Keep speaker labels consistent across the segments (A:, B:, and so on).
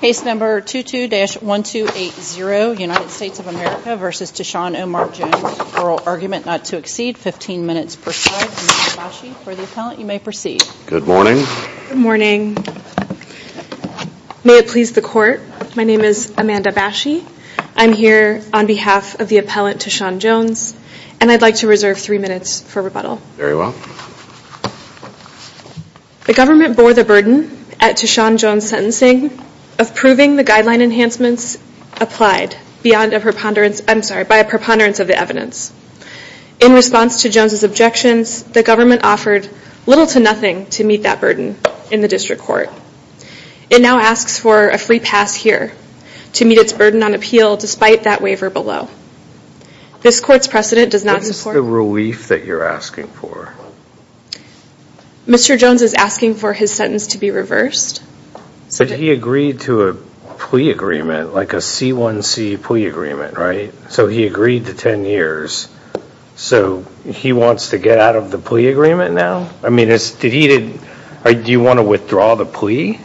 A: Case number 22-1280, United States of America v. TShaun Omar Jones. Oral argument not to exceed 15 minutes per side. Mr. Bashi, for the appellant, you may proceed.
B: Good morning.
C: Good morning. May it please the court, my name is Amanda Bashi. I'm here on behalf of the appellant TShaun Jones, and I'd like to reserve three minutes for rebuttal.
B: Very well.
C: The government bore the burden at TShaun Jones' sentencing of proving the guideline enhancements applied beyond a preponderance, I'm sorry, by a preponderance of the evidence. In response to Jones' objections, the government offered little to nothing to meet that burden in the district court. It now asks for a free pass here to meet its burden on appeal despite that waiver below. This court's precedent does not support...
B: What is the relief that you're asking for?
C: Mr. Jones is asking for his sentence to be reversed.
D: But he agreed to a plea agreement, like a C1C plea agreement, right? So he agreed to 10 years. So he wants to get out of the plea agreement now? I mean, did he? do you want to withdraw the plea?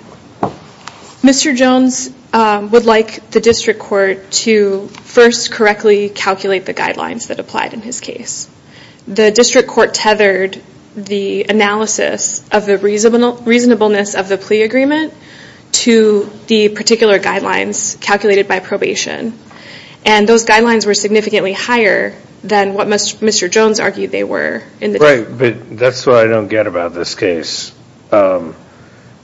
C: Mr. Jones um, would like the district court to first correctly calculate the guidelines that applied in his case. The district court tethered the analysis of the reasonableness of the plea agreement to the particular guidelines calculated by probation. And those guidelines were significantly higher than what Mr. Jones argued they were.
D: In the Right, but that's what I don't get about this case. Um,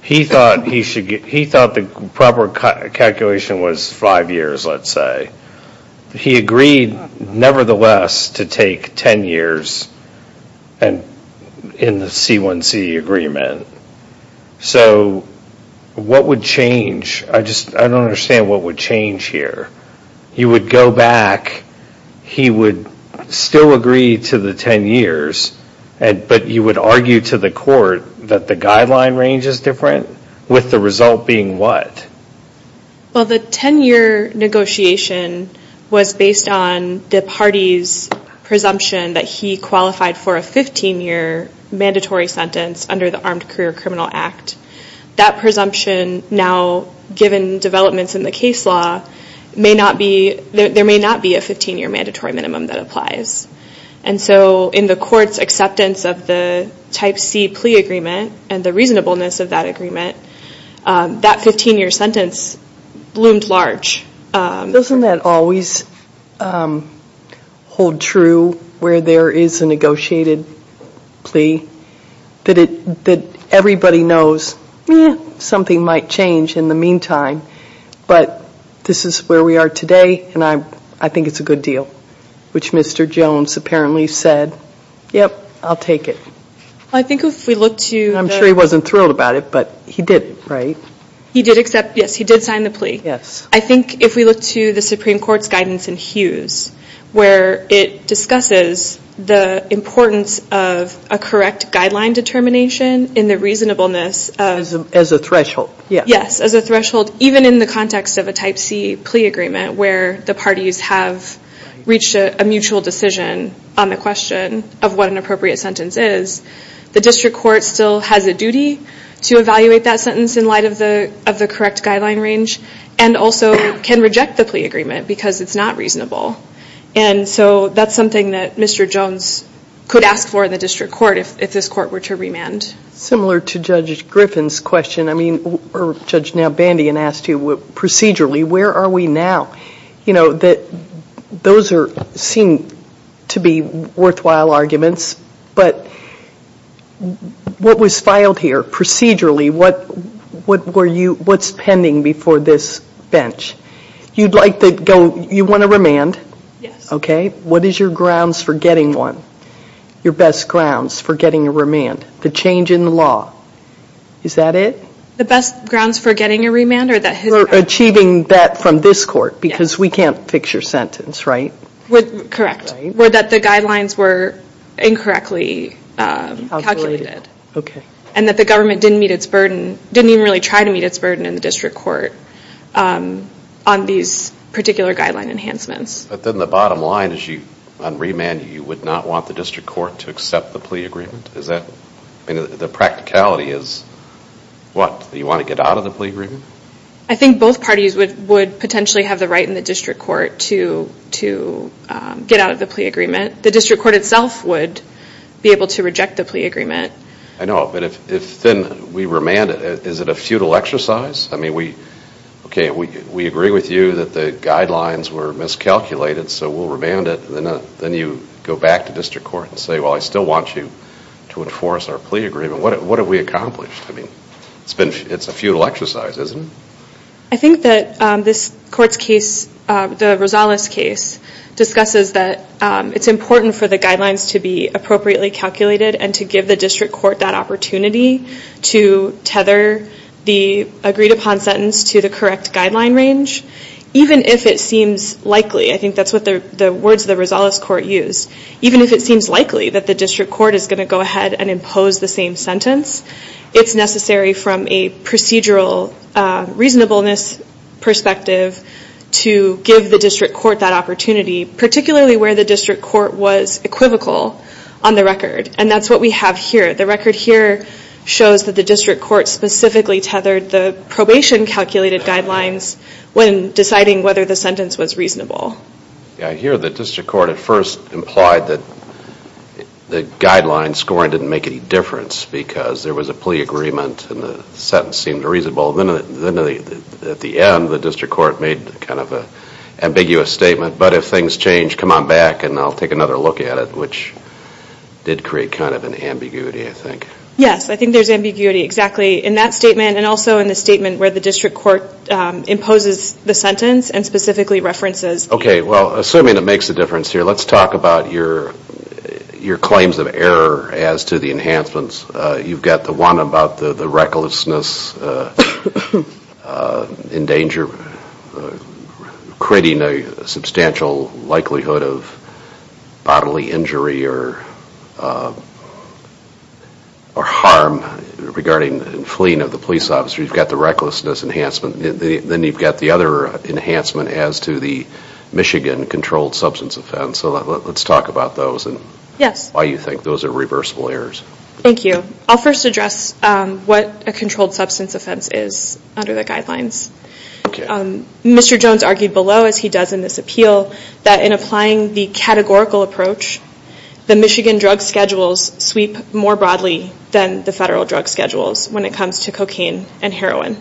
D: he thought he should get he thought the proper calculation was five years, let's say. He agreed, nevertheless, to take 10 years in the C1C agreement. So what would change? I just I don't understand what would change here. He would go back, he would still agree to the 10 years, but you would argue to the court that the guideline range is different, with the result being what?
C: Well, the 10-year negotiation was based on the party's presumption that he qualified for a 15-year mandatory sentence under the Armed Career Criminal Act. That presumption now, given developments in the case law, may not be there may not be a 15-year mandatory minimum that applies. And so in the court's acceptance of the Type C plea agreement and the reasonableness of that agreement, um, that 15-year sentence loomed large.
E: Um, Doesn't that always um, hold true where there is a negotiated plea? That it that everybody knows something might change in the meantime, but this is where we are today, and I I think it's a good deal. Which Mr. Jones apparently said, yep, I'll take it.
C: I think if we look to the...
E: I'm sure he wasn't thrilled about it, but he did, right?
C: He did accept, yes, he did sign the plea.
E: Yes.
C: I think if we look to the Supreme Court's guidance in Hughes, where it discusses the importance of a correct guideline determination in the reasonableness of...
E: As a threshold, yes.
C: Yes, as a threshold, even in the context of a Type C plea agreement, where the parties have reached a mutual decision on the question of what an appropriate sentence is, the district court still has a duty to evaluate that sentence in light of the correct guideline range, and also can reject the plea agreement because it's not reasonable. And so that's something that Mr. Jones could ask for in the district court if this court were to remand.
E: Similar to Judge Griffin's question, I mean, or Judge Nalbandian asked you, procedurally, where are we now? You know, those seem to be worthwhile arguments, but what was filed here, procedurally, what what were you what's pending before this bench? You'd like to go, you want a remand?
C: Yes.
E: Okay. What is your grounds for getting one? Your best grounds for getting a remand? The change in the law. Is that it?
C: The best grounds for getting a remand or that his...
E: For achieving that from this court, because we can't fix your sentence, right?
C: Correct. Or that the guidelines were incorrectly Um, calculated.
E: Okay.
C: And that the government didn't meet its burden, didn't even really try to meet its burden in the district court um, on these particular guideline enhancements.
B: But then the bottom line is you, on remand, you would not want the district court to accept the plea agreement? Is that, I mean, the practicality is what? Do you want to get out of the plea agreement?
C: I think both parties would potentially have the right in the district court to um, get out of the plea agreement. The district court itself would be able to reject the plea agreement.
B: I know, but if then we remand it, is it a futile exercise? I mean, we okay we we agree with you that the guidelines were miscalculated, so we'll remand it. Then uh, then you go back to district court and say, well, I still want you to enforce our plea agreement. What have we accomplished? I mean, it's been it's a futile exercise, isn't it?
C: I think that um, this court's case, uh, the Rosales case, discusses that um, it's important for the guidelines to be appropriately calculated and to give the district court that opportunity to tether the agreed upon sentence to the correct guideline range, even if it seems likely. I think that's what the words the Rosales court used. Even if it seems likely that the district court is going to go ahead and impose the same sentence, it's necessary from a procedural uh, reasonableness perspective to give the district court that opportunity, particularly where the district court was equivocal on the record. And that's what we have here. The record here shows that the district court specifically tethered the probation calculated guidelines when deciding whether the sentence was reasonable.
B: Yeah, I hear the district court at first implied that the guideline scoring didn't make any difference because there was a plea agreement and the sentence seemed reasonable. Then at the end, the district court made kind of an ambiguous statement, but if things change, come on back and I'll take another look at it, which did create kind of an ambiguity, I think.
C: Yes, I think there's ambiguity exactly in that statement and also in the statement where the district court um, imposes the sentence and specifically references.
B: Okay, well, assuming it makes a difference here, let's talk about your claims of error as to the enhancements. Uh, you've got the one about the recklessness uh, uh, in danger, creating a substantial likelihood of bodily injury or harm regarding fleeing of the police officer. You've got the recklessness enhancement. Then you've got the other enhancement as to the Michigan controlled substance offense. So let's talk about those and why you think those are reversible errors.
C: Thank you. I'll first address um, what a controlled substance offense is under the guidelines. Um, Mr. Jones argued below, as he does in this appeal, that in applying the categorical approach, the Michigan drug schedules sweep more broadly than the federal drug schedules when it comes to cocaine and heroin.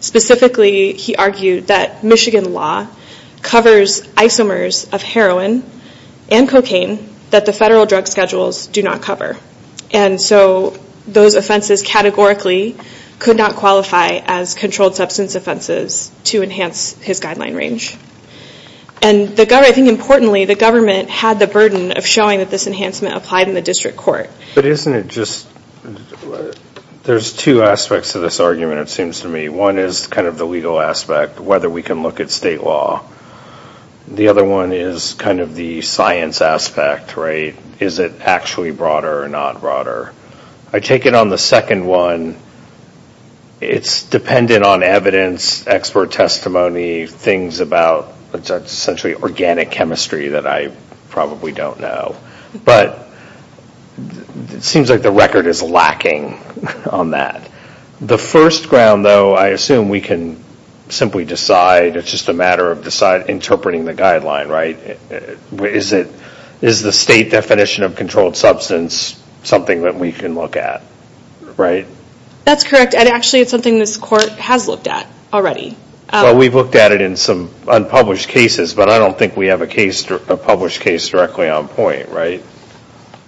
C: Specifically, he argued that Michigan law covers isomers of heroin and cocaine that the federal drug schedules do not cover. And so those offenses categorically could not qualify as controlled substance offenses to enhance his guideline range. And I think importantly, the government had the burden of showing that this enhancement applied in the district court.
D: But isn't it just, there's two aspects to this argument, it seems to me. One is kind of the legal aspect, whether we can look at state law. The other one is kind of the science aspect, right? Is it actually broader or not broader? I take it on the second one, it's dependent on evidence, expert testimony, things about essentially organic chemistry that I probably don't know. But it seems like the record is lacking on that. The first ground, though, I assume we can simply decide, it's just a matter of interpreting the guideline, right? Is the state definition of controlled substance something that we can look at, right?
C: That's correct. And actually, it's something this court has looked at already.
D: Um, well, we've looked at it in some unpublished cases, but I don't think we have a case d a published case directly on point, right?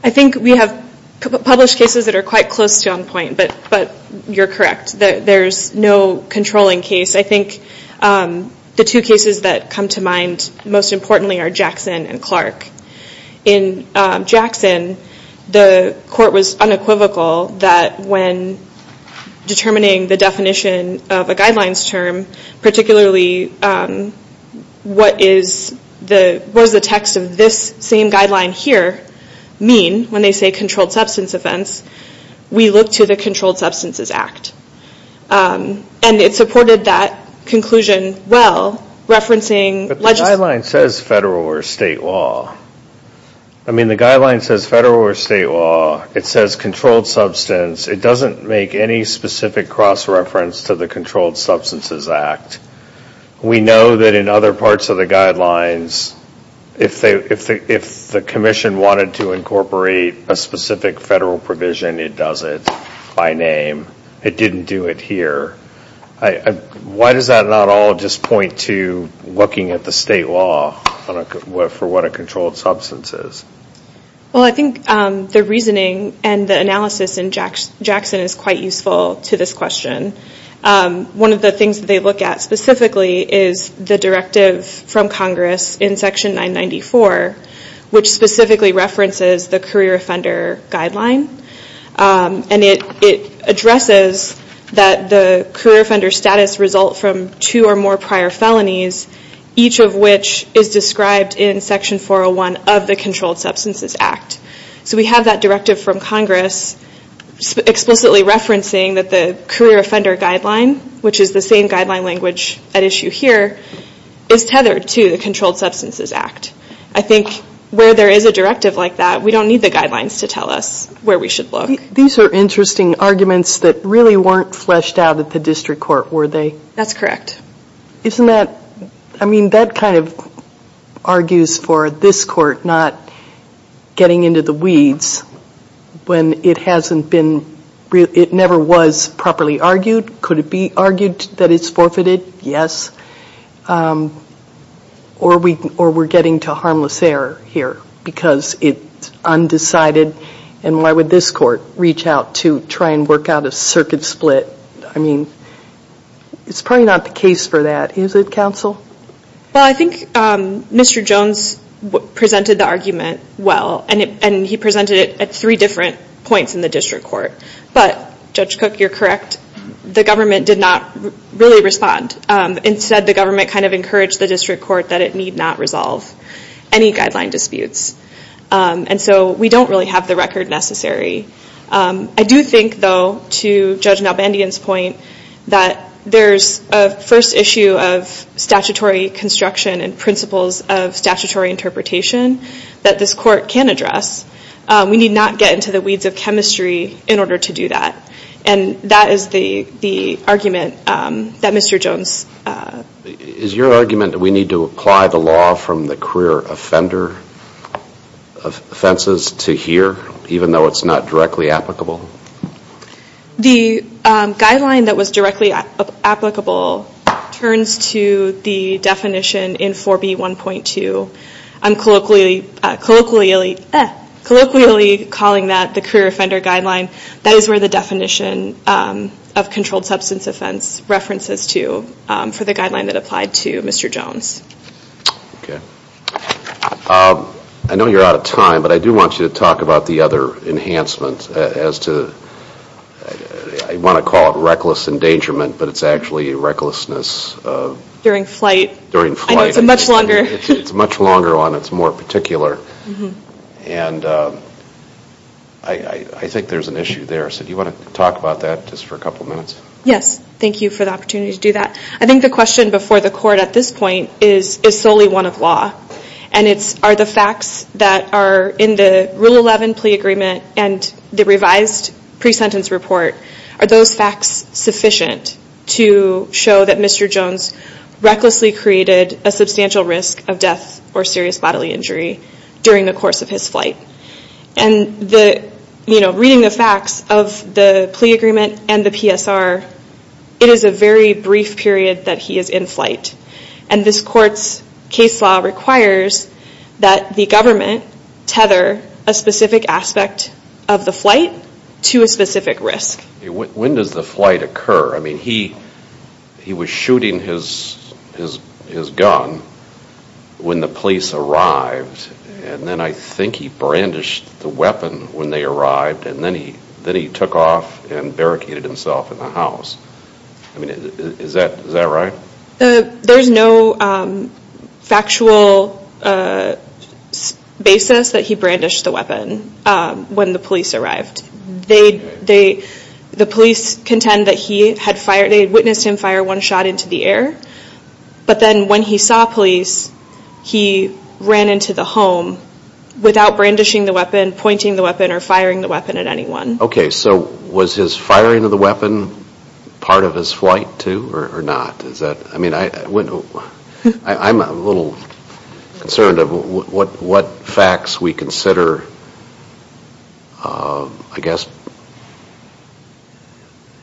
C: I think we have published cases that are quite close to on point, but but you're correct. There's no controlling case. I think um, the two cases that come to mind most importantly are Jackson and Clark. In um, Jackson, the court was unequivocal that when determining the definition of a guidelines term, particularly um, what is the what does the text of this same guideline here mean when they say controlled substance offense, we look to the Controlled Substances Act. Um, and it supported that conclusion well, referencing...
D: But the guideline says federal or state law. I mean, the guideline says federal or state law. It says controlled substance. It doesn't make any specific cross-reference to the Controlled Substances Act. We know that in other parts of the guidelines, if the commission wanted to incorporate a specific federal provision, it does it by name. It didn't do it here. Why does that not all just point to looking at the state law for what a controlled substance is?
C: Well, I think um, the reasoning and the analysis in Jackson is quite useful to this question. Um, one of the things that they look at specifically is the directive from Congress in Section 994, which specifically references the career offender guideline. Um, and it addresses that the career offender status result from two or more prior felonies, each of which is described in Section 401 of the Controlled Substances Act. So we have that directive from Congress explicitly referencing that the career offender guideline, which is the same guideline language at issue here, is tethered to the Controlled Substances Act. I think where there is a directive like that, we don't need the guidelines to tell us where we should look.
E: These are interesting arguments that really weren't fleshed out at the district court, were they?
C: That's correct.
E: Isn't that, I mean, that kind of argues for this court not getting into the weeds when it hasn't been, it never was properly argued. Could it be argued that it's forfeited? Yes. Um or we're getting to harmless error here because it's undecided. And why would this court reach out to try and work out a circuit split? I mean, it's probably not the case for that, is it, counsel?
C: Well, I think Mr. Jones presented the argument well, and he presented it at three different points in the district court. But, Judge Cook, you're correct. The government did not really respond. Um, instead, the government kind of encouraged the district court that it need not resolve any guideline disputes. Um, and so we don't really have the record necessary. Um, I do think, though, to Judge Nalbandian's point, that there's a first issue of statutory construction and principles of statutory interpretation that this court can address. Um, we need not get into the weeds of chemistry in order to do that. And that is the argument um, that Mr. Jones...
B: Uh, is your argument that we need to apply the law from the career offender offenses to here, even though it's not directly applicable?
C: The um, guideline that was directly applicable turns to the definition in 4B1.2. I'm uh, eh, colloquially calling that the career offender guideline. That is where the definition um, of controlled substance offense references to um, for the guideline that applied to Mr. Jones.
B: Okay. I know you're out of time, but I do want you to talk about the other enhancements uh, as to... I want to call it reckless endangerment, but it's actually recklessness...
C: Uh, during flight.
B: During flight.
C: I know, it's a much longer...
B: It's a much longer one. It's more particular. Mm-hmm. And uh, I think there's an issue there. So do you want to talk about that just for a couple minutes?
C: Yes. Thank you for the opportunity to do that. I think the question before the court at this point is solely one of law. And it's, are the facts that are in the Rule 11 plea agreement and the revised pre-sentence report, are those facts sufficient to show that Mr. Jones recklessly created a substantial risk of death or serious bodily injury during the course of his flight? And reading the facts of the plea agreement and the PSR, it is a very brief period that he is in flight. And this court's case law requires that the government tether a specific aspect of the flight to a specific risk.
B: When does the flight occur? I mean, he was shooting his gun when the police arrived. And then I think he brandished the weapon when they arrived. And then he took off and barricaded himself in the house. I mean, is that right?
C: There's no um, factual uh, basis that he brandished the weapon um, when the police arrived. They they the police contend that he had fired, they witnessed him fire one shot into the air. But then when he saw police, he ran into the home without brandishing the weapon, pointing the weapon, or firing the weapon at anyone.
B: Okay, so was his firing of the weapon part of his flight too, or not? Is that I mean, I'm a little concerned of what, what facts we consider, Uh, I guess,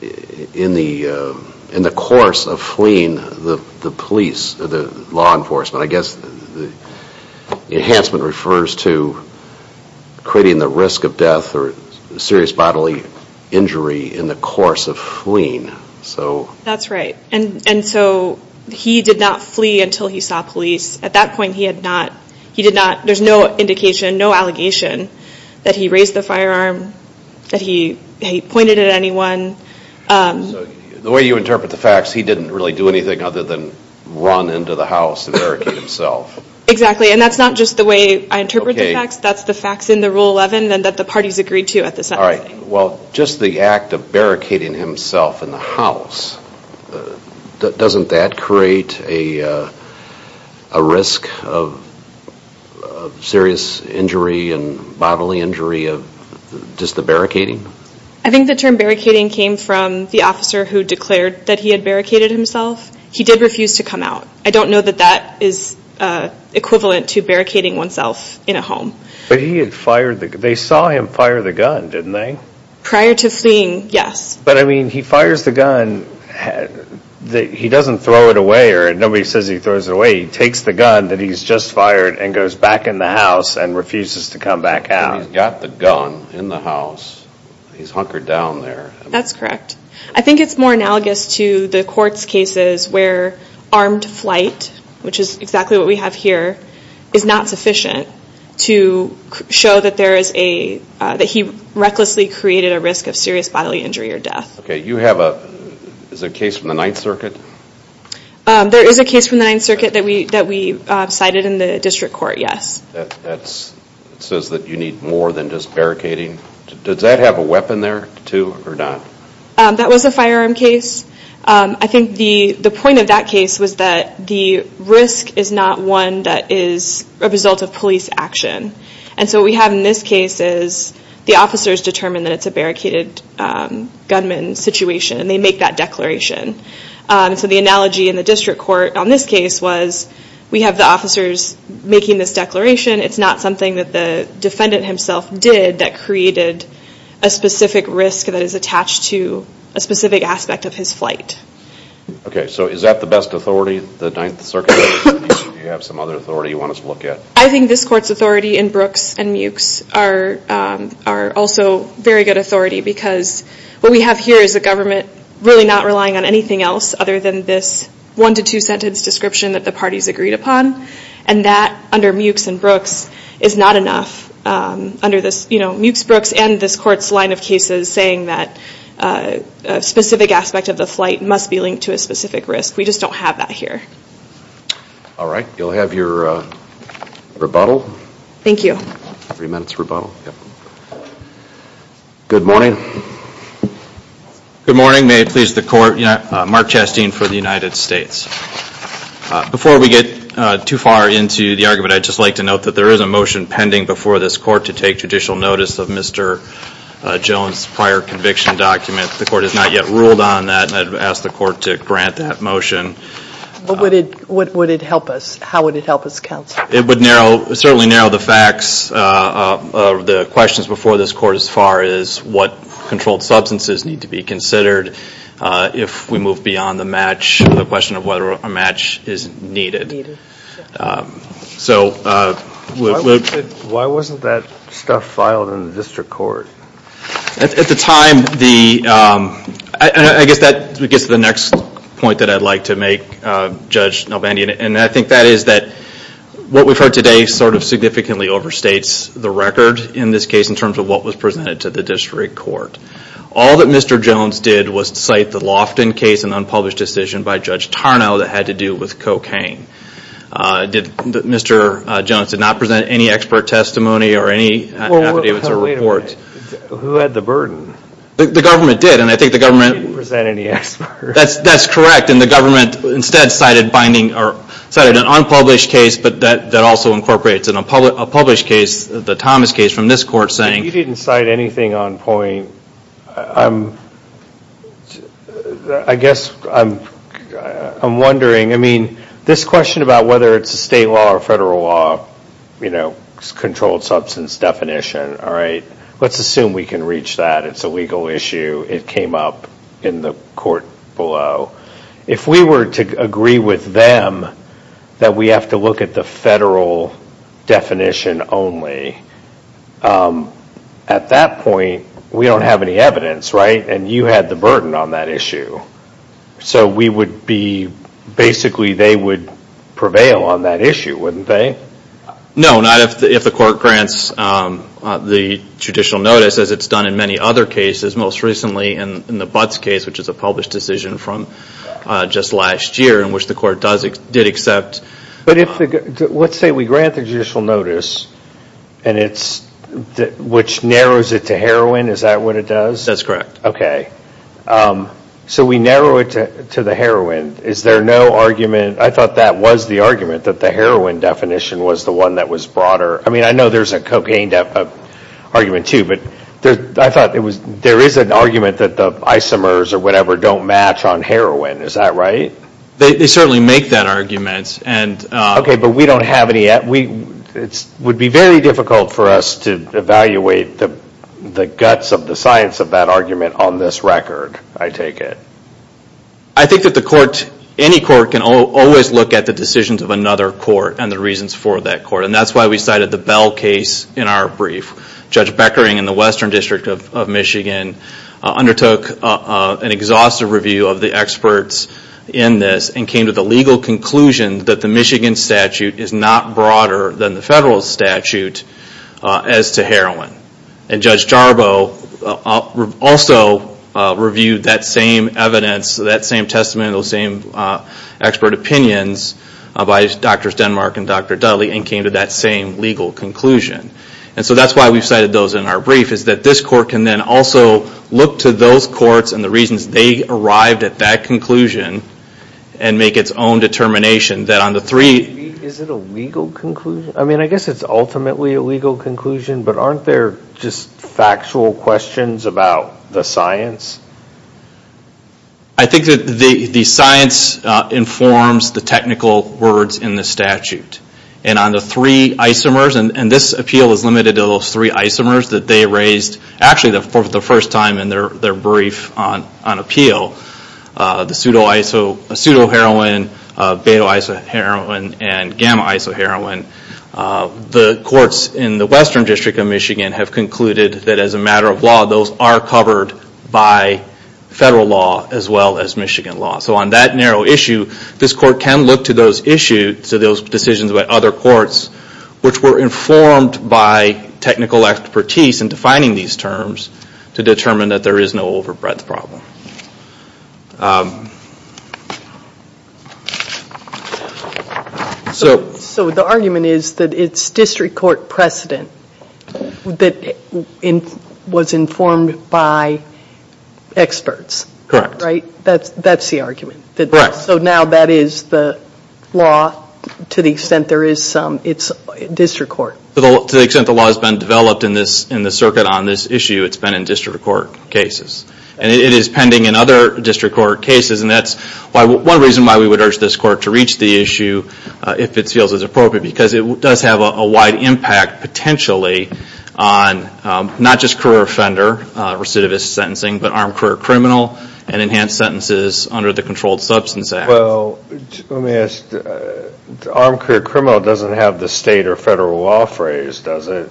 B: uh, in the course of fleeing the police, the law enforcement. I guess the enhancement refers to creating the risk of death or serious bodily injury in the course of fleeing.
C: That's right. And so he did not flee until he saw police. At that point, he did not, there's no indication, no allegation that he raised the firearm, that he pointed it at anyone. Um.
B: So the way you interpret the facts, he didn't really do anything other than run into the house and barricade himself.
C: Exactly, and that's not just the way I interpret the facts, that's the facts in the Rule 11 and that the parties agreed to at the sentencing.
B: All right, well, just the act of barricading himself in the house, uh, doesn't that create a uh, risk of serious injury and bodily injury of just the barricading?
C: I think the term barricading came from the officer who declared that he had barricaded himself. He did refuse to come out. I don't know that that is uh, equivalent to barricading oneself in a home.
D: But he had fired, the gun. they saw him fire the gun, didn't they?
C: Prior to fleeing, yes.
D: But I mean, he fires the gun, he doesn't throw it away or nobody says he throws it away. He takes the gun that he's just fired and goes back in the house and refuses to come back out.
B: He's got the gun in the house, he's hunkered down there.
C: That's correct. I think it's more analogous to the court's cases where armed flight, which is exactly what we have here, is not sufficient to show that there is a, uh, that he recklessly created a risk of serious bodily injury or death.
B: Okay, you have a, is there a case from the Ninth Circuit?
C: Um, there is a case from the Ninth Circuit that we um, cited in the district court, yes.
B: That says that you need more than just barricading. Does that have a weapon there too or not?
C: Um, that was a firearm case. I think the point of that case was that the risk is not one that is a result of police action. And so what we have in this case is the officers determine that it's a barricaded um, gunman situation and they make that declaration. Um, so the analogy in the district court on this case was we have the officers making this declaration. It's not something that the defendant himself did that created a specific risk that is attached to a specific aspect of his flight.
B: Okay, so is that the best authority, the Ninth Circuit? You have some other authority you want us to look at?
C: I think this court's authority in Brooks and Mukes um, are also very good authority because what we have here is the government really not relying on anything else other than this one to two sentence description that the parties agreed upon. And that under Mukes and Brooks is not enough um, under this, you know, Mukes, Brooks and this court's line of cases saying that uh, a specific aspect of the flight must be linked to a specific risk. We just don't have that here.
B: All right, you'll have your uh, rebuttal.
C: Thank you.
B: Three minutes rebuttal. Good morning.
F: Good morning. May it please the court. Uh, Mark Chasteen for the United States. Uh, before we get too far into the argument, I'd just like to note that there is a motion pending before this court to take judicial notice of Mr. Jones' prior conviction document. The court has not yet ruled on that and I'd ask the court to grant that motion.
E: What would it help us? How would it help us, counsel?
F: It would narrow certainly narrow the facts uh, uh, of the questions before this court as far as what controlled substances need to be considered uh, if we move beyond the match, the question of whether a match is needed. Um, so
D: why wasn't that stuff filed in the district court?
F: At the time, um, I guess that gets to the next point that I'd like to make, uh, Judge Nalbandian, and I think that is that what we've heard today sort of significantly overstates the record in this case in terms of what was presented to the district court. All that Mr. Jones did was cite the Lofton case, an unpublished decision by Judge Tarnow that had to do with cocaine. Uh, did Mr. Uh, Jones did not present any expert testimony or any uh, affidavits or reports.
D: Who had the burden?
F: The government did, and I think the government...
D: Didn't present any experts.
F: That's correct, and the government instead cited binding or cited an unpublished case, but that also incorporates a published case, the Thomas case from this court saying...
D: You didn't cite anything on point. I guess I'm wondering, I mean, this question about whether it's a state law or federal law, you know, controlled substance definition, all right, let's assume we can reach that. It's a legal issue. It came up in the court below. If we were to agree with them that we have to look at the federal definition only, um, at that point, we don't have any evidence, right? And you had the burden on that issue. So we would be, basically, they would prevail on that issue, wouldn't they?
F: No, not if the court grants um, uh, the judicial notice, as it's done in many other cases, most recently in the Butts case, which is a published decision from uh, just last year, in which the court did accept...
D: But if, let's say we grant the judicial notice, and it's, which narrows it to heroin, is that what it does?
F: That's correct.
D: Okay. Um, So we narrow it to the heroin. Is there no argument, I thought that was the argument, that the heroin definition was the one that was broader. I mean, I know there's a cocaine uh, argument too, but I thought it was there is an argument that the isomers or whatever don't match on heroin. Is that right?
F: They certainly make that argument.
D: Uh, okay, but we don't have any, it would be very difficult for us to evaluate the guts of the science of that argument on this record, I take it.
F: I think that the court, any court can always look at the decisions of another court and the reasons for that court. And that's why we cited the Bell case in our brief. Judge Beckering in the Western District of Michigan uh, undertook uh, uh, an exhaustive review of the experts in this and came to the legal conclusion that the Michigan statute is not broader than the federal statute as to heroin. And Judge Jarbou uh, also uh, reviewed that same evidence, that same testimony, those same uh, expert opinions by Drs. Denmark and Dr. Dudley and came to that same legal conclusion. And so that's why we've cited those in our brief, is that this court can then also look to those courts and the reasons they arrived at that conclusion and make its own determination that on the three...
D: Is it a legal conclusion? I mean, I guess it's ultimately a legal conclusion, but aren't there just factual questions about the science?
F: I think that the science uh, informs the technical words in the statute. And on the three isomers, and this appeal is limited to those three isomers that they raised, actually for the first time in their brief on appeal, uh, the pseudo-heroin, Uh, beta-isoheroin, and gamma-isoheroin, uh, the courts in the Western District of Michigan have concluded that as a matter of law, those are covered by federal law as well as Michigan law. So on that narrow issue, this court can look to those issues, to those decisions by other courts, which were informed by technical expertise in defining these terms to determine that there is no overbreadth problem.
E: Um, So the argument is that it's district court precedent that was informed by experts.
F: Correct.
E: Right? That's the argument.
F: Correct.
E: So now that is the law to the extent there is some, it's district court.
F: To the extent the law has been developed in the circuit on this issue, it's been in district court cases. And it is pending in other district court cases, and that's one reason why we would urge this court to reach the issue uh, if it feels it's appropriate, because it does have a wide impact potentially on um, not just career offender uh, recidivist sentencing, but armed career criminal and enhanced sentences under the Controlled Substance Act.
D: Well, let me ask, uh, armed career criminal doesn't have the state or federal law phrase, does it?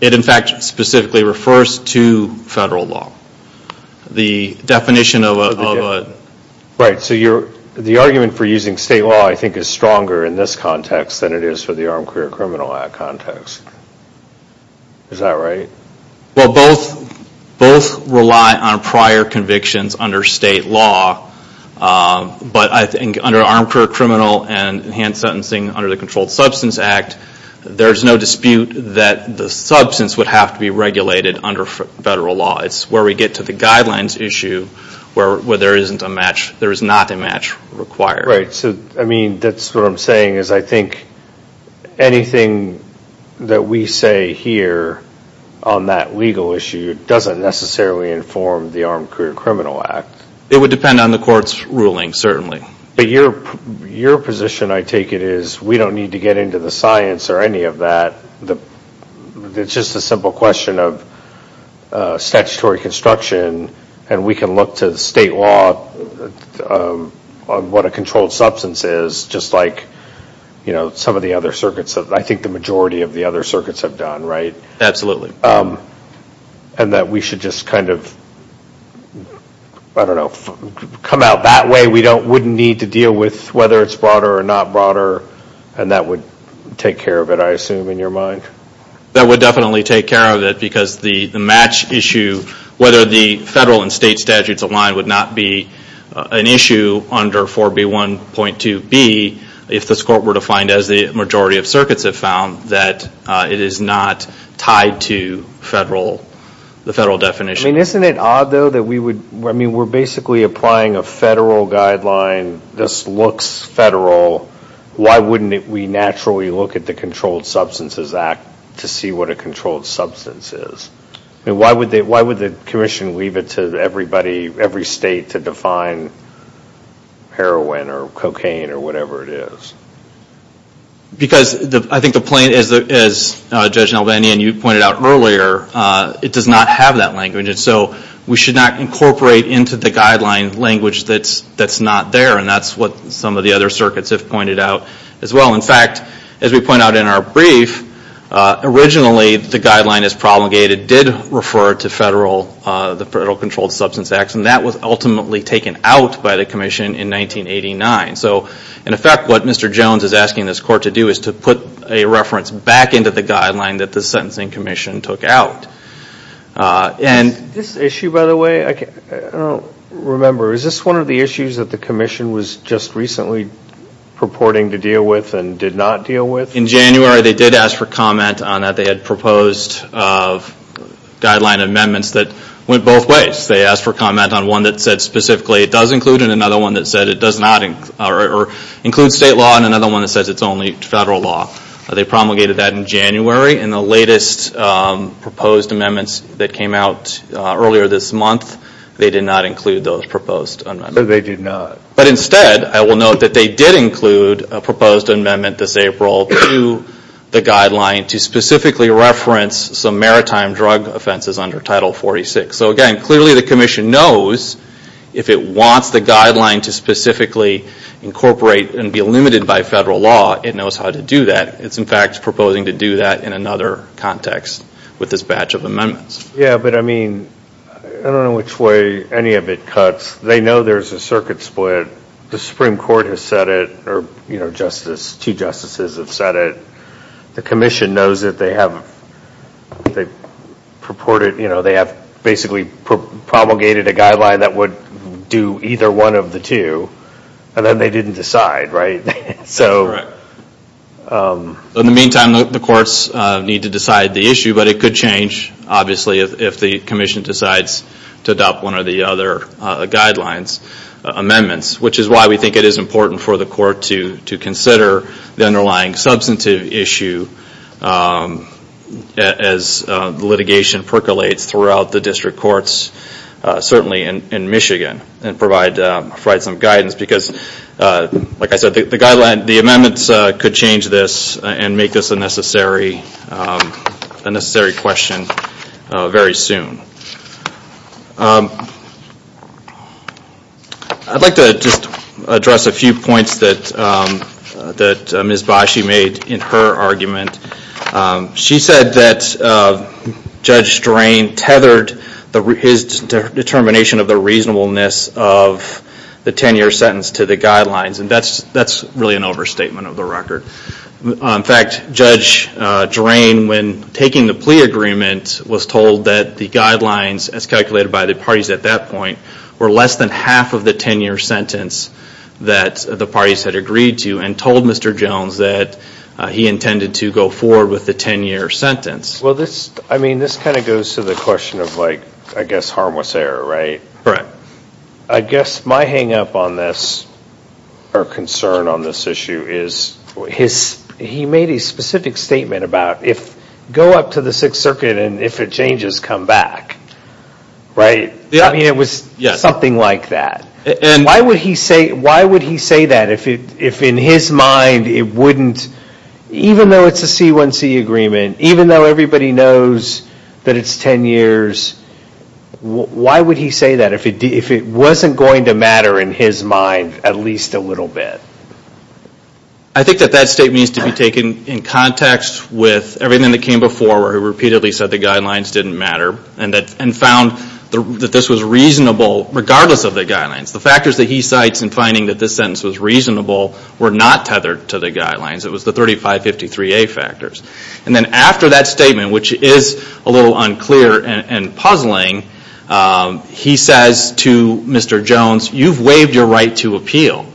F: It in fact specifically refers to federal law. The definition of a...
D: Right, so the argument for using state law I think is stronger in this context than it is for the Armed Career Criminal Act context. Is that right?
F: Well, both both rely on prior convictions under state law, um, but I think under armed career criminal and enhanced sentencing under the Controlled Substance Act, there's no dispute that the substance would have to be regulated under federal law. It's where we get to the guidelines issue where there isn't a match, there is not a match required.
D: Right, so, I mean, that's what I'm saying, is I think anything that we say here on that legal issue doesn't necessarily inform the Armed Career Criminal Act.
F: It would depend on the court's ruling, certainly.
D: But your position, I take it, is we don't need to get into the science or any of that. It's just a simple question of uh, statutory construction, and we can look to the state law um, on what a controlled substance is, just like some of the other circuits, I think the majority of the other circuits have done, right?
F: Absolutely.
D: Um, and that we should just kind of, I don't know, come out that way. We don't wouldn't need to deal with whether it's broader or not broader, and that would take care of it, I assume, in your mind?
F: That would definitely take care of it, because the match issue, whether the federal and state statutes align, would not be uh, an issue under 4B1.2b if this court were to find, as the majority of circuits have found, that uh, it is not tied to the federal definition.
D: I mean, isn't it odd, though, that we would, I mean, we're basically applying a federal guideline. This looks federal. Why wouldn't we naturally look at the Controlled Substances Act to see what a controlled substance is? I mean, why would they why would the commission leave it to everybody, every state, to define heroin or cocaine or whatever it is?
F: Because I think the plain, as uh, Judge Nalbandian, you pointed out earlier, uh, it does not have that language. And so we should not incorporate into the guideline language that's not there, and that's what some of the other circuits have pointed out as well. In fact, as we point out in our brief, originally the guideline as promulgated did refer to Federal uh the Federal Controlled Substance Act, and that was ultimately taken out by the commission in 1989. So, in effect, what Mr. Jones is asking this court to do is to put a reference back into the guideline that the Sentencing Commission took out.
D: Uh and this issue, by the way, I don't remember. Is this one of the issues that the commission was just recently purporting to deal with and did not deal with?
F: In January, they did ask for comment on that. They had proposed uh, guideline amendments that went both ways. They asked for comment on one that said specifically it does include, and another one that said it does not include state law, and another one that says it's only federal law. Uh, they promulgated that in January, and the latest um, proposed amendments that came out uh, earlier this month, they did not include those proposed amendments.
D: They did not.
F: But instead, I will note that they did include a proposed amendment this April to the guideline to specifically reference some maritime drug offenses under Title 46. So, again, clearly the commission knows if it wants the guideline to specifically incorporate and be limited by federal law, it knows how to do that. It's, in fact, proposing to do that in another context with this batch of amendments.
D: Yeah, but, I mean, I don't know which way any of it cuts. They know there's a circuit split. The Supreme Court has said it, or, you know, two justices have said it. The commission knows that they have they purported, you know, they have basically promulgated a guideline that would do either one of the two, and then they didn't decide, right?
F: Correct. Um, in the meantime, the courts uh, need to decide the issue, but it could change, obviously, if the commission decides to adopt one or the other uh, guidelines uh, amendments, which is why we think it is important for the court to consider the underlying substantive issue um, as litigation percolates throughout the district courts, Uh, certainly in Michigan, and provide uh, some guidance. Because, uh, like I said, the guideline the amendments could change this and make this a necessary um, question very soon. Um, I'd like to just address a few points that um, Ms. Bashi made in her argument. She said that Judge Drain tethered his determination of the reasonableness of the 10-year sentence to the guidelines, and that's really an overstatement of the record. Uh, in fact, Judge uh, Drain, when taking the plea agreement, was told that the guidelines, as calculated by the parties at that point, were less than half of the 10-year sentence that the parties had agreed to, and told Mr. Jones that uh, he intended to go forward with the 10-year sentence.
D: Well, this I mean, this kind of goes to the question of, like, I guess, harmless error, right?
F: Correct.
D: I guess my hang-up on this, or concern on this issue, is he made a specific statement about if, go up to the Sixth Circuit and if it changes, come back. Right? I mean, it was something like that. And why would he say that if in his mind it wouldn't, even though it's a C1C agreement, even though everybody knows that it's 10 years, why would he say that if it wasn't going to matter in his mind at least a little bit?
F: I think that that statement needs to be taken in context with everything that came before where he repeatedly said the guidelines didn't matter and found that this was reasonable regardless of the guidelines. The factors that he cites in finding that this sentence was reasonable were not tethered to the guidelines. It was the 3553A factors. And then after that statement, which is a little unclear and puzzling, Um, he says to Mr. Jones, you've waived your right to appeal.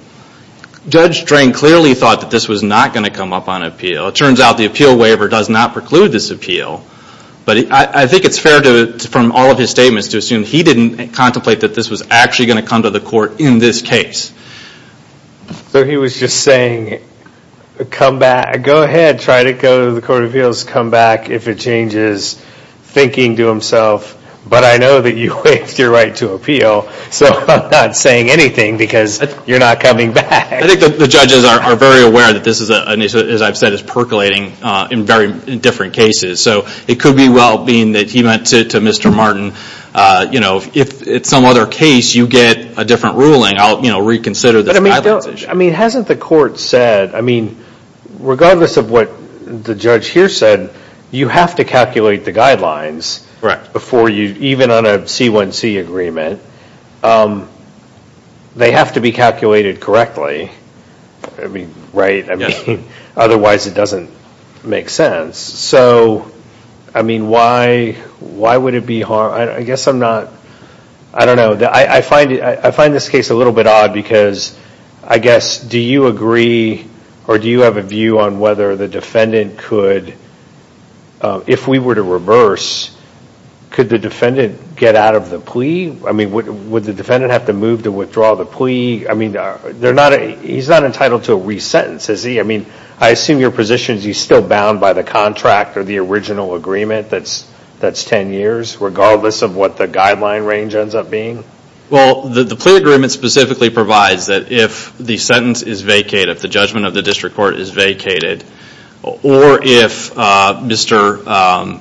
F: Judge Drain clearly thought that this was not going to come up on appeal. It turns out the appeal waiver does not preclude this appeal. But I think it's fair to from all of his statements to assume he didn't contemplate that this was actually going to come to the court in this case.
D: So he was just saying, come back, go ahead, try to go to the Court of Appeals, come back if it changes, thinking to himself, but I know that you waived your right to appeal, so I'm not saying anything because you're not coming back.
F: I think the judges are very aware that this is, as I've said, is percolating uh, in very different cases. So it could be well being that he meant to Mr. Martin, uh, you know, if it's some other case you get a different ruling, I'll you know, reconsider this guidelines issue.
D: I mean, hasn't the court said, I mean, regardless of what the judge here said, you have to calculate the guidelines before you, even on a C1C agreement, um, they have to be calculated correctly. I mean, right? I mean, otherwise it doesn't make sense. So, I mean, why would it be hard? I guess I'm not, I don't know. I find this case a little bit odd because, I guess, do you agree or do you have a view on whether the defendant could, uh, if we were to reverse, could the defendant get out of the plea? I mean, would the defendant have to move to withdraw the plea? I mean, uh they're not he's not entitled to a re-sentence, is he? I mean, I assume your position is he's still bound by the contract or the original agreement that's that's 10 years, regardless of what the guideline range ends up being?
F: Well, the plea agreement specifically provides that if the sentence is vacated, if the judgment of the district court is vacated, or if Mr.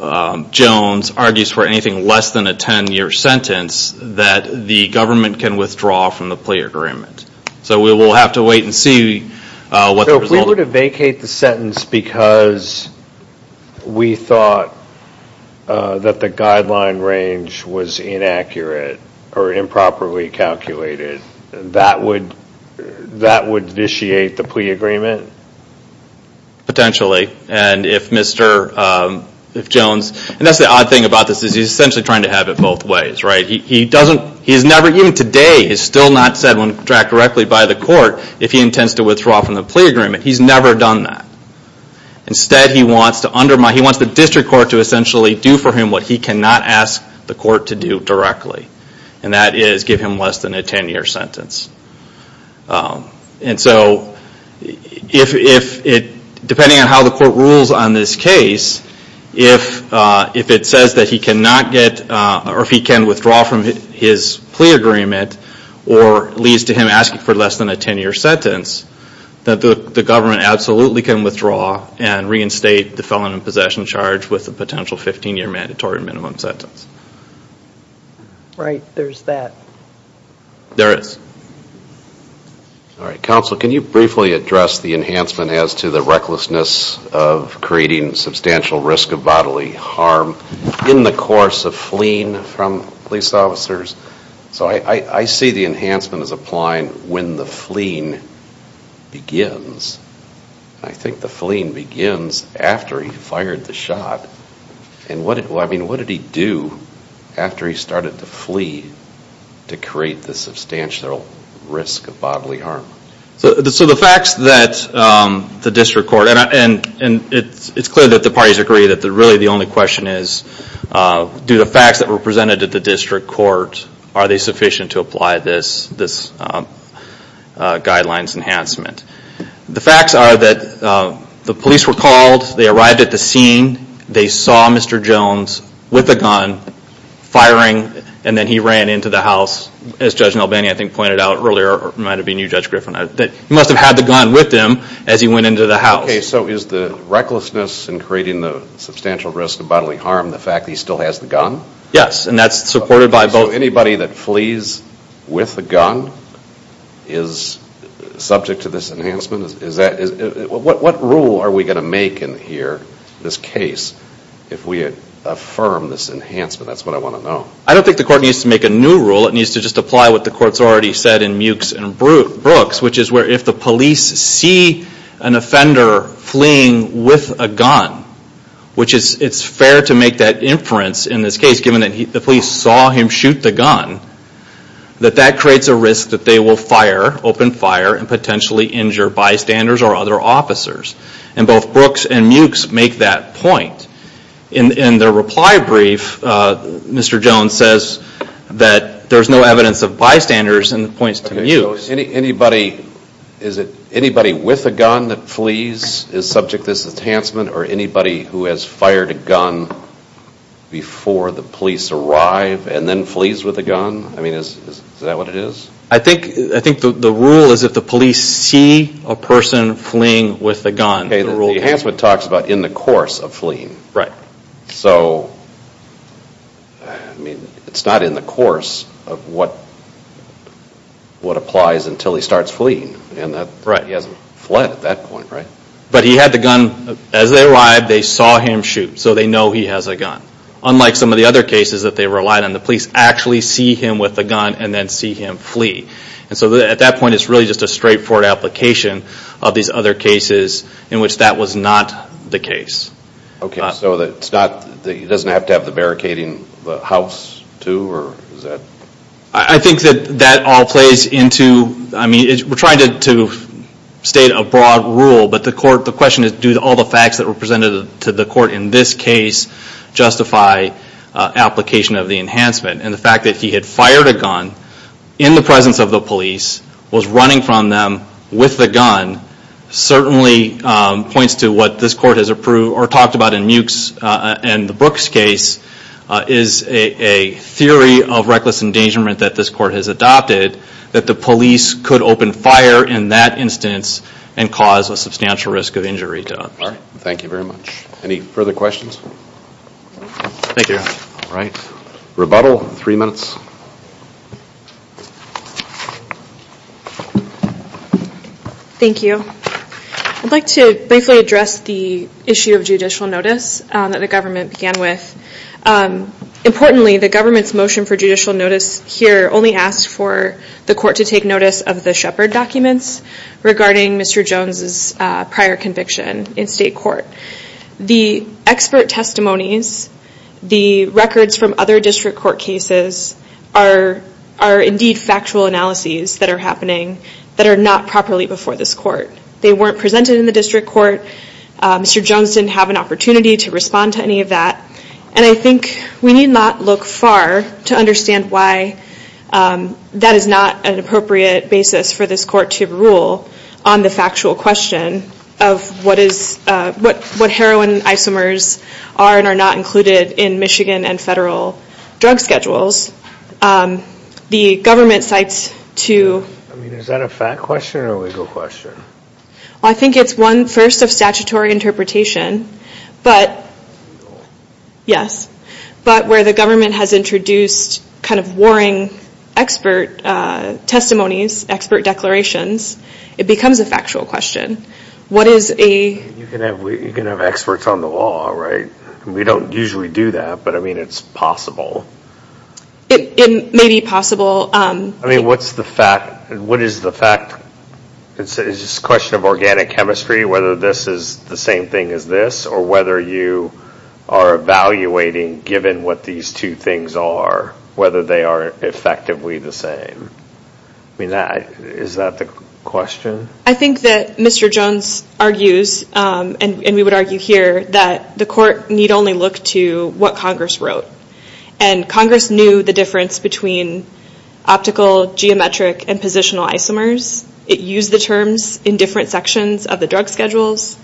F: Um, Jones argues for anything less than a 10-year sentence, that the government can withdraw from the plea agreement. So we will have to wait and see uh, what the result.
D: So if we were to vacate the sentence because we thought uh, that the guideline range was inaccurate or improperly calculated, that would that would vitiate the plea agreement?
F: Potentially. And if Mr. Jones, and that's the odd thing about this, is he's essentially trying to have it both ways, right? He doesn't, he's never, even today, he's still not said when tracked directly by the court if he intends to withdraw from the plea agreement. He's never done that. Instead, he wants to undermine, he wants the district court to essentially do for him what he cannot ask the court to do directly. And that is give him less than a 10-year sentence. Um, and so if, if it, depending on how the court rules on this case, Uh, if it says that he cannot get, uh, or if he can withdraw from his plea agreement, or leads to him asking for less than a 10-year sentence, that the government absolutely can withdraw and reinstate the felon in possession charge with a potential 15-year mandatory minimum sentence.
E: Right, there's that.
F: There is.
B: All right, counsel, can you briefly address the enhancement as to the recklessness of creating substantial risk of bodily harm in the course of fleeing from police officers? So I see the enhancement as applying when the fleeing begins. I think the fleeing begins after he fired the shot. And what i mean what did he do after he started to flee to create the substantial risk of bodily harm?
F: So the facts that um, the district court, and it's clear that the parties agree that really the only question is, uh, do the facts that were presented at the district court are they sufficient to apply this um, uh, guidelines enhancement. The facts are that uh, the police were called, they arrived at the scene, they saw Mr. Jones with a gun firing, and then he ran into the house, as Judge Nalbandian I think pointed out earlier, or it might have been you Judge Griffin, uh, that he must have had the gun with him as he went into the house.
B: Okay, so is the recklessness in creating the substantial risk of bodily harm the fact that he still has the gun?
F: Yes, and that's supported by both.
B: So anybody that flees with a gun is subject to this enhancement? Is that, uh, what rule are we going to make in here, this case, if we affirm this enhancement? That's what I want to know.
F: I don't think the court needs to make a new rule. It needs to just apply what the court's already said in Mukes and Brooks, which is where if the police see an offender fleeing with a gun, which is it's fair to make that inference in this case, given that the police saw him shoot the gun, that that creates a risk that they will fire, open fire, and potentially injure bystanders or other officers. And both Brooks and Mukes make that point. In their reply brief, uh, Mr. Jones says that there's no evidence of bystanders and points to Mukes.
B: Is it anybody with a gun that flees is subject to this enhancement, or anybody who has fired a gun before the police arrive and then flees with a gun? I mean, is that what it is?
F: I think the rule is if the police see a person fleeing with a gun.
B: Okay, the enhancement talks about in the course of fleeing.
F: Right.
B: So, I mean, it's not in the course of what what applies until he starts fleeing. And that right, he hasn't fled at that point, right?
F: But he had the gun. As they arrived, they saw him shoot, so they know he has a gun. Unlike some of the other cases that they relied on, the police actually see him with a gun and then see him flee. And so at that point, it's really just a straightforward application of these other cases in which that was not the case.
B: Okay, uh, so it's not, he doesn't have to have the barricading the house, too, or is that?
F: I think that that all plays into, I mean, we're trying to state a broad rule, but the court, the question is do all the facts that were presented to the court in this case justify uh, application of the enhancement? And the fact that he had fired a gun in the presence of the police, was running from them with the gun, certainly um, points to what this court has approved or talked about in Mukes uh, and the Brooks case, uh, is a theory of reckless endangerment that this court has adopted, that the police could open fire in that instance and cause a substantial risk of injury to others.
B: All right, thank you very much. Any further questions?
F: Thank you.
B: All right. Rebuttal, three minutes.
C: Thank you. I'd like to briefly address the issue of judicial notice um, that the government began with. Um, importantly, the government's motion for judicial notice here only asked for the court to take notice of the Shepard documents regarding Mr. Jones' uh, prior conviction in state court. The expert testimonies, the records from other district court cases, are are indeed factual analyses that are happening that are not properly before this court. They weren't presented in the district court. Uh, Mr. Jones didn't have an opportunity to respond to any of that. And I think we need not look far to understand why um, that is not an appropriate basis for this court to rule on the factual question of what uh, heroin isomers are and are not included in Michigan and federal drug schedules. Um, the government cites to...
D: I mean, is that a fact question or a legal question?
C: I think it's one, first, of statutory interpretation, but, yes. But where the government has introduced kind of warring expert uh, testimonies, expert declarations, it becomes a factual question. What is a...
D: You can have you can have experts on the law, right? We don't usually do that, but, I mean, it's possible.
C: It it may be possible.
D: Um, I mean, what's the fact? What is the fact? Is just a question of organic chemistry, whether this is the same thing as this, or whether you are evaluating, given what these two things are, whether they are effectively the same? I mean, is that the question?
C: I think that Mr. Jones argues, um, and we would argue here, that the court need only look to what Congress wrote. And Congress knew the difference between optical, geometric, and positional isomers. It used the terms in different sections of the drug schedules.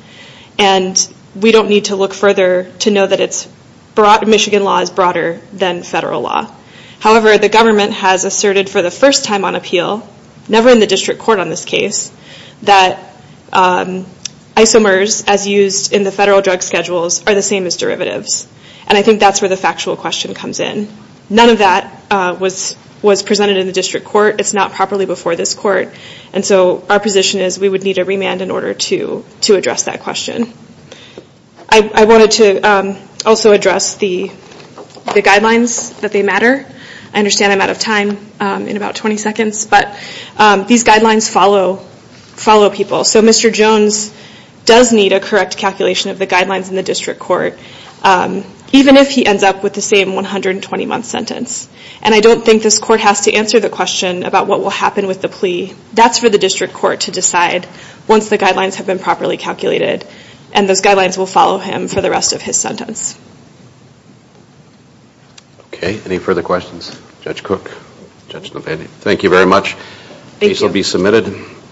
C: And we don't need to look further to know that Michigan law is broader than federal law. However, the government has asserted for the first time on appeal, never in the district court on this case, that um, isomers, as used in the federal drug schedules, are the same as derivatives. And I think that's where the factual question comes in. None of that uh, was presented in the district court. It's not properly before this court. And so our position is we would need a remand in order to to address that question. I wanted to um, also address the the guidelines, that they matter. I understand I'm out of time um, in about 20 seconds. But um, these guidelines follow follow people. So Mr. Jones does need a correct calculation of the guidelines in the district court, even if he ends up with the same 120-month sentence. And I don't think this court has to answer the question about what will happen with the plea. That's for the district court to decide once the guidelines have been properly calculated. And those guidelines will follow him for the rest of his sentence.
B: Okay. Any further questions? Judge Cook? Judge Nalbandian? Thank you very much. Case will be submitted.